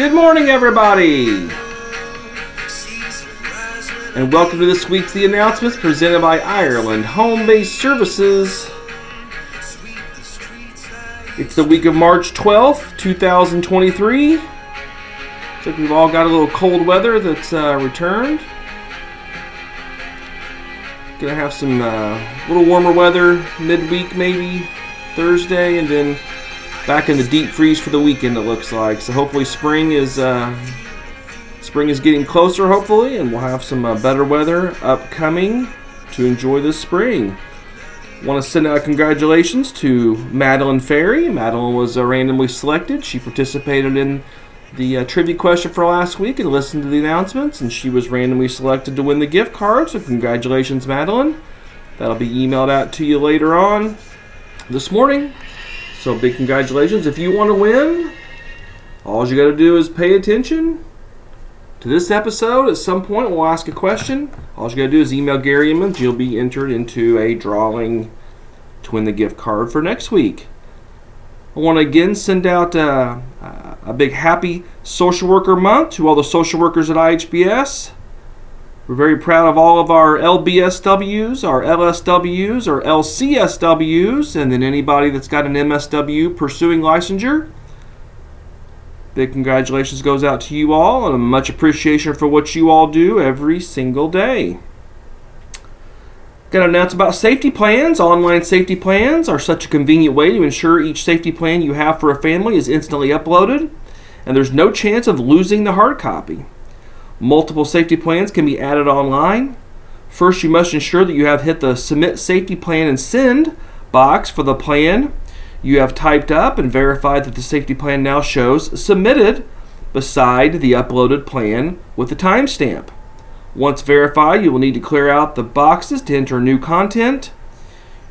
Good morning, everybody, and welcome to this week's The Announcements presented by Ireland Home Based Services. It's the week of March 12th, 2023. Looks like we've all got a little cold weather that's uh, returned. Gonna have some uh, little warmer weather midweek, maybe Thursday, and then back in the deep freeze for the weekend. It looks like so. Hopefully, spring is uh, spring is getting closer. Hopefully, and we'll have some uh, better weather upcoming to enjoy this spring. Want to send out congratulations to Madeline Ferry. Madeline was uh, randomly selected. She participated in the uh, trivia question for last week and listened to the announcements, and she was randomly selected to win the gift card. So, congratulations, Madeline. That'll be emailed out to you later on this morning. So big congratulations. If you want to win, all you got to do is pay attention to this episode. At some point, we'll ask a question. All you got to do is email Gary Emmons. You'll be entered into a drawing to win the gift card for next week. I want to again send out a big happy social worker month to all the social workers at IHBS. We're very proud of all of our LBSWs, our LSWs, our LCSWs, and then anybody that's got an MSW pursuing licensure. Big congratulations goes out to you all, and much appreciation for what you all do every single day. Got to announce about safety plans. Online safety plans are such a convenient way to ensure each safety plan you have for a family is instantly uploaded, and there's no chance of losing the hard copy. Multiple safety plans can be added online. First, you must ensure that you have hit the Submit Safety Plan and Send box for the plan you have typed up and verified that the safety plan now shows submitted beside the uploaded plan with the timestamp. Once verified, you will need to clear out the boxes to enter new content.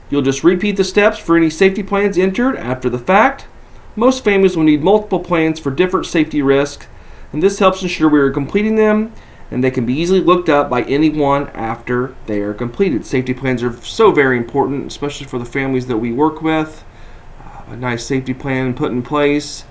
You'll just repeat the steps for any safety plans entered after the fact. Most families will need multiple plans for different safety risks, and this helps ensure we are completing them and they can be easily looked up by anyone after they are completed. Safety plans are so very important, especially for the families that we work with. Uh, a nice safety plan put in place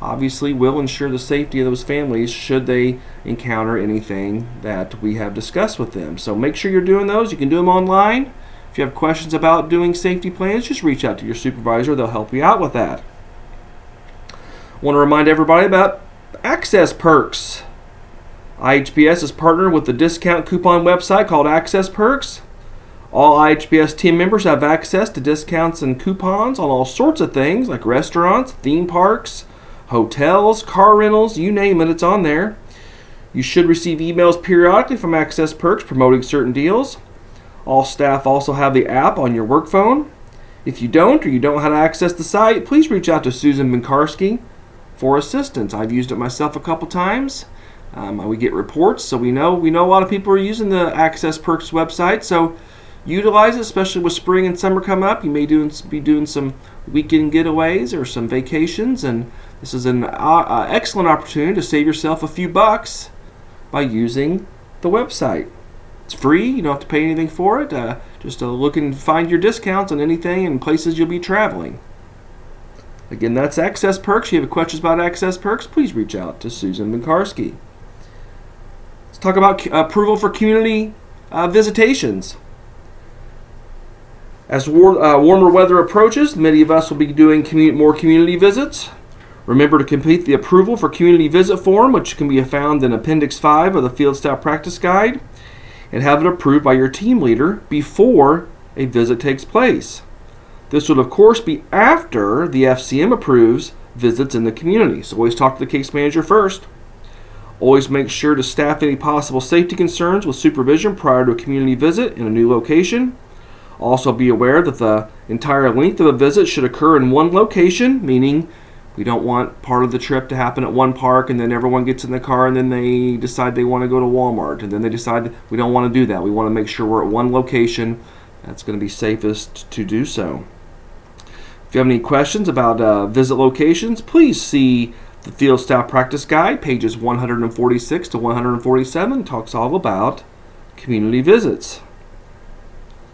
obviously will ensure the safety of those families should they encounter anything that we have discussed with them. So make sure you're doing those. You can do them online. If you have questions about doing safety plans, just reach out to your supervisor. They'll help you out with that. I want to remind everybody about Access Perks. IHBS is partnered with the discount coupon website called Access Perks. All IHBS team members have access to discounts and coupons on all sorts of things like restaurants, theme parks, hotels, car rentals, you name it, it's on there. You should receive emails periodically from Access Perks promoting certain deals. All staff also have the app on your work phone. If you don't or you don't know how to access the site, please reach out to Susan Minkarski for assistance. I've used it myself a couple times. Um, we get reports, so we know we know a lot of people are using the Access Perks website. So utilize it, especially with spring and summer come up. You may do, be doing some weekend getaways or some vacations, and this is an uh, uh, excellent opportunity to save yourself a few bucks by using the website. It's free; you don't have to pay anything for it. Uh, just uh, look and find your discounts on anything and places you'll be traveling. Again, that's Access Perks. If you have questions about Access Perks, please reach out to Susan Minkarski. Let's talk about approval for community uh, visitations. As war, uh, warmer weather approaches, many of us will be doing commu- more community visits. Remember to complete the approval for community visit form, which can be found in Appendix 5 of the Field Staff Practice Guide, and have it approved by your team leader before a visit takes place. This would, of course, be after the FCM approves visits in the community. So always talk to the case manager first. Always make sure to staff any possible safety concerns with supervision prior to a community visit in a new location. Also, be aware that the entire length of a visit should occur in one location, meaning we don't want part of the trip to happen at one park and then everyone gets in the car and then they decide they want to go to Walmart and then they decide we don't want to do that. We want to make sure we're at one location. That's going to be safest to do so. If you have any questions about uh, visit locations, please see the Field Staff Practice Guide, pages 146 to 147, talks all about community visits.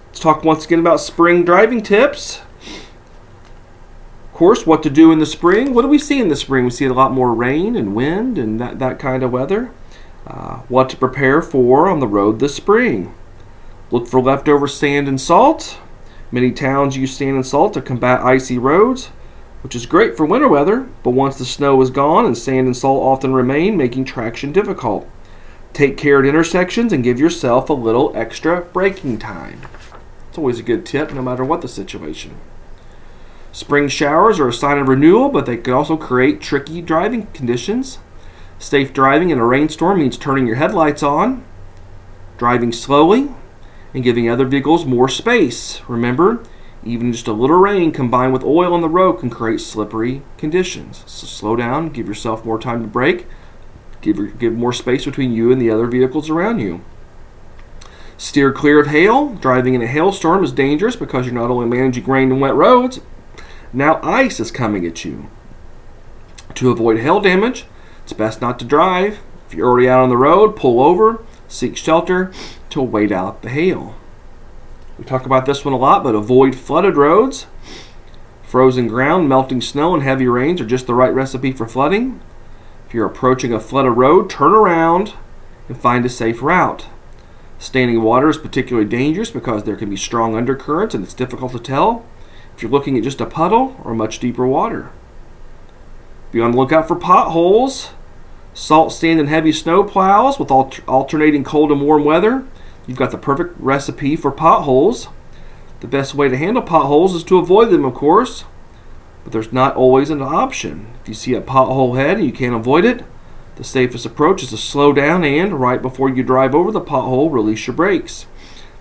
Let's talk once again about spring driving tips. Of course, what to do in the spring. What do we see in the spring? We see a lot more rain and wind and that, that kind of weather. Uh, what to prepare for on the road this spring. Look for leftover sand and salt. Many towns use sand and salt to combat icy roads, which is great for winter weather, but once the snow is gone and sand and salt often remain, making traction difficult. Take care at intersections and give yourself a little extra braking time. It's always a good tip, no matter what the situation. Spring showers are a sign of renewal, but they can also create tricky driving conditions. Safe driving in a rainstorm means turning your headlights on, driving slowly, and giving other vehicles more space. Remember, even just a little rain combined with oil on the road can create slippery conditions. So slow down, give yourself more time to brake, give, give more space between you and the other vehicles around you. Steer clear of hail. Driving in a hailstorm is dangerous because you're not only managing rain and wet roads, now ice is coming at you. To avoid hail damage, it's best not to drive. If you're already out on the road, pull over, seek shelter to wait out the hail. We talk about this one a lot, but avoid flooded roads. Frozen ground, melting snow, and heavy rains are just the right recipe for flooding. If you're approaching a flooded road, turn around and find a safe route. Standing water is particularly dangerous because there can be strong undercurrents and it's difficult to tell if you're looking at just a puddle or much deeper water. Be on the lookout for potholes, salt, sand, and heavy snow plows with alter- alternating cold and warm weather. You've got the perfect recipe for potholes. The best way to handle potholes is to avoid them, of course, but there's not always an option. If you see a pothole head and you can't avoid it, the safest approach is to slow down and, right before you drive over the pothole, release your brakes.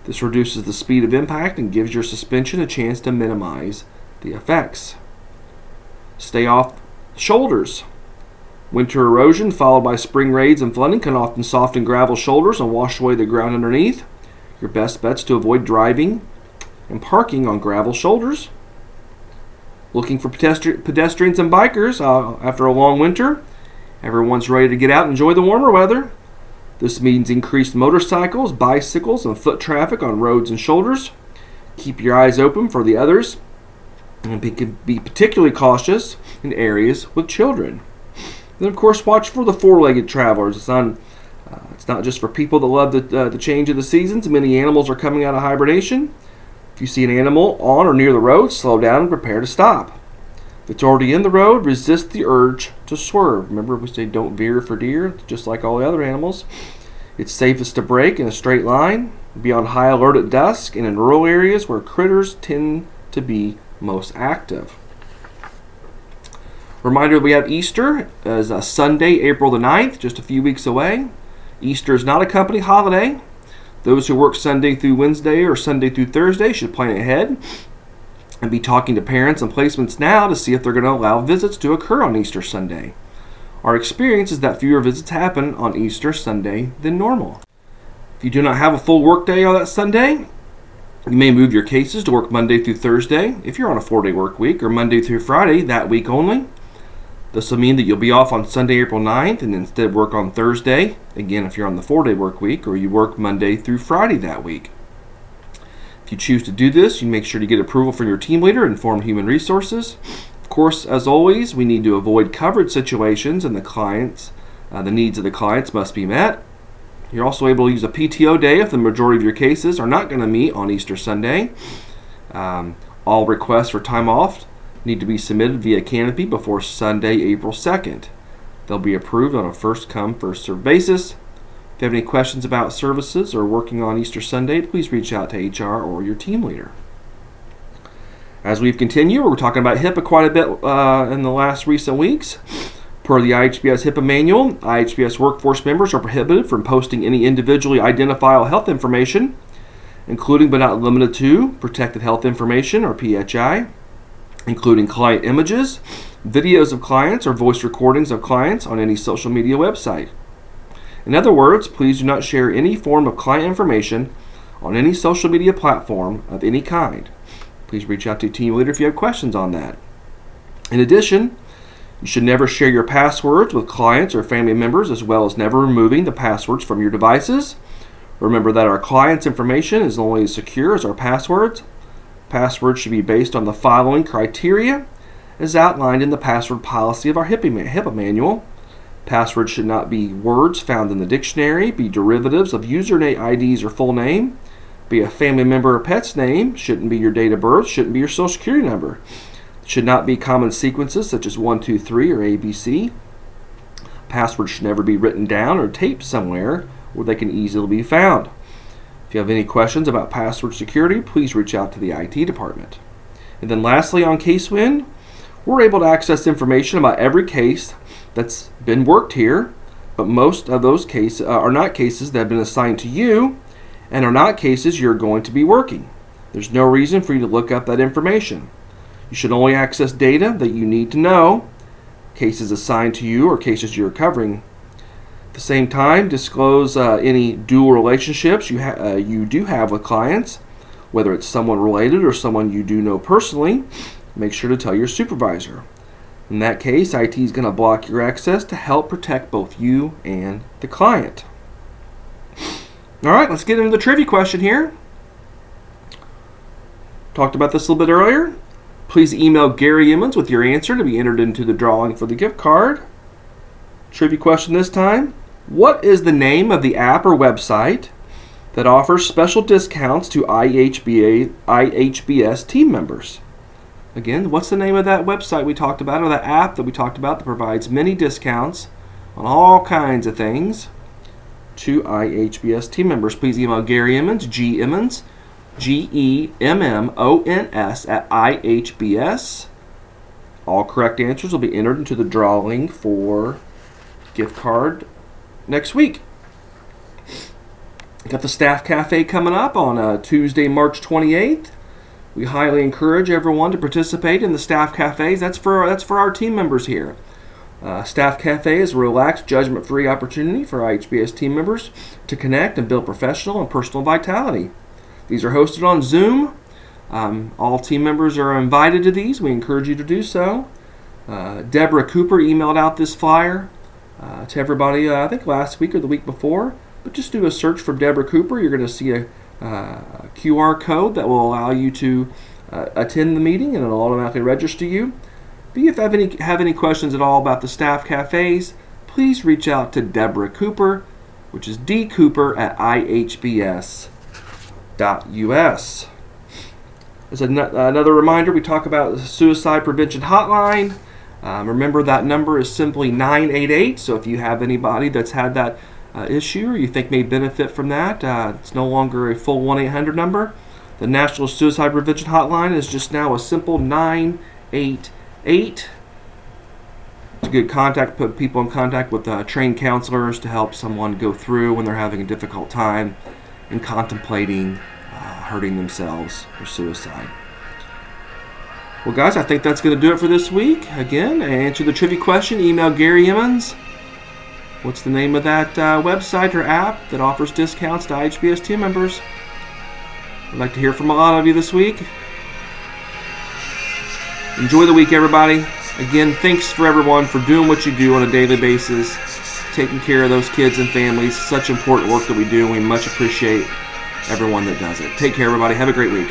This reduces the speed of impact and gives your suspension a chance to minimize the effects. Stay off shoulders. Winter erosion followed by spring raids and flooding can often soften gravel shoulders and wash away the ground underneath. Your best bet's to avoid driving and parking on gravel shoulders. Looking for pedestrians and bikers uh, after a long winter. Everyone's ready to get out and enjoy the warmer weather. This means increased motorcycles, bicycles, and foot traffic on roads and shoulders. Keep your eyes open for the others and be, be particularly cautious in areas with children. Then, of course, watch for the four-legged travelers. It's, on, uh, it's not just for people that love the, uh, the change of the seasons. Many animals are coming out of hibernation. If you see an animal on or near the road, slow down and prepare to stop. If it's already in the road, resist the urge to swerve. Remember, we say don't veer for deer, just like all the other animals. It's safest to brake in a straight line. Be on high alert at dusk and in rural areas where critters tend to be most active. Reminder we have Easter as a Sunday, April the 9th, just a few weeks away. Easter is not a company holiday. Those who work Sunday through Wednesday or Sunday through Thursday should plan ahead and be talking to parents and placements now to see if they're going to allow visits to occur on Easter Sunday. Our experience is that fewer visits happen on Easter Sunday than normal. If you do not have a full workday on that Sunday, you may move your cases to work Monday through Thursday if you're on a four day work week, or Monday through Friday that week only. This will mean that you'll be off on Sunday, April 9th, and instead work on Thursday, again, if you're on the four day work week, or you work Monday through Friday that week. If you choose to do this, you make sure to get approval from your team leader and form human resources. Of course, as always, we need to avoid coverage situations, and the clients, uh, the needs of the clients must be met. You're also able to use a PTO day if the majority of your cases are not going to meet on Easter Sunday. Um, all requests for time off need to be submitted via Canopy before Sunday, April 2nd. They'll be approved on a first come, first served basis. If you have any questions about services or working on Easter Sunday, please reach out to HR or your team leader. As we've continued, we're talking about HIPAA quite a bit uh, in the last recent weeks. Per the IHBS HIPAA manual, IHBS workforce members are prohibited from posting any individually identifiable health information, including but not limited to protected health information or PHI, including client images, videos of clients, or voice recordings of clients on any social media website. In other words, please do not share any form of client information on any social media platform of any kind. Please reach out to your team leader if you have questions on that. In addition, you should never share your passwords with clients or family members, as well as never removing the passwords from your devices. Remember that our clients' information is only as secure as our passwords. Passwords should be based on the following criteria as outlined in the password policy of our HIPAA manual. Passwords should not be words found in the dictionary, be derivatives of username IDs or full name, be a family member or pet's name, shouldn't be your date of birth, shouldn't be your social security number. Should not be common sequences such as 1, 2, 3 or ABC. Passwords should never be written down or taped somewhere where they can easily be found. If you have any questions about password security, please reach out to the IT department. And then lastly on CaseWin, we're able to access information about every case that's been worked here, but most of those cases uh, are not cases that have been assigned to you and are not cases you're going to be working. There's no reason for you to look up that information. You should only access data that you need to know, cases assigned to you or cases you're covering. At the same time, disclose uh, any dual relationships you, ha- uh, you do have with clients, whether it's someone related or someone you do know personally. Make sure to tell your supervisor. In that case, IT is going to block your access to help protect both you and the client. All right, let's get into the trivia question here. Talked about this a little bit earlier. Please email Gary Emmons with your answer to be entered into the drawing for the gift card. Trivia question this time What is the name of the app or website that offers special discounts to IHBA, IHBS team members? Again, what's the name of that website we talked about, or that app that we talked about that provides many discounts on all kinds of things to IHBS team members? Please email Gary Emmons, G. Emmons, G E M M O N S at IHBS. All correct answers will be entered into the drawing for gift card next week. Got the staff cafe coming up on uh, Tuesday, March 28th. We highly encourage everyone to participate in the staff cafes. That's for that's for our team members here. Uh, staff cafe is a relaxed, judgment-free opportunity for IHBS team members to connect and build professional and personal vitality. These are hosted on Zoom. Um, all team members are invited to these. We encourage you to do so. Uh, Deborah Cooper emailed out this flyer uh, to everybody, uh, I think last week or the week before. But just do a search for Deborah Cooper. You're going to see a, uh, QR code that will allow you to uh, attend the meeting and it'll automatically register you. If you have any, have any questions at all about the staff cafes, please reach out to Deborah Cooper, which is dcooper at ihbs.us. As an- another reminder, we talk about the suicide prevention hotline. Um, remember that number is simply 988. So if you have anybody that's had that uh, issue or you think may benefit from that, uh, it's no longer a full 1 800 number. The National Suicide Prevention Hotline is just now a simple 988. It's a good contact, put people in contact with uh, trained counselors to help someone go through when they're having a difficult time and contemplating uh, hurting themselves or suicide. Well, guys, I think that's going to do it for this week. Again, answer the trivia question. Email Gary Emmons. What's the name of that uh, website or app that offers discounts to IHBS team members? I'd like to hear from a lot of you this week. Enjoy the week, everybody. Again, thanks for everyone for doing what you do on a daily basis, taking care of those kids and families. Such important work that we do, and we much appreciate everyone that does it. Take care, everybody. Have a great week.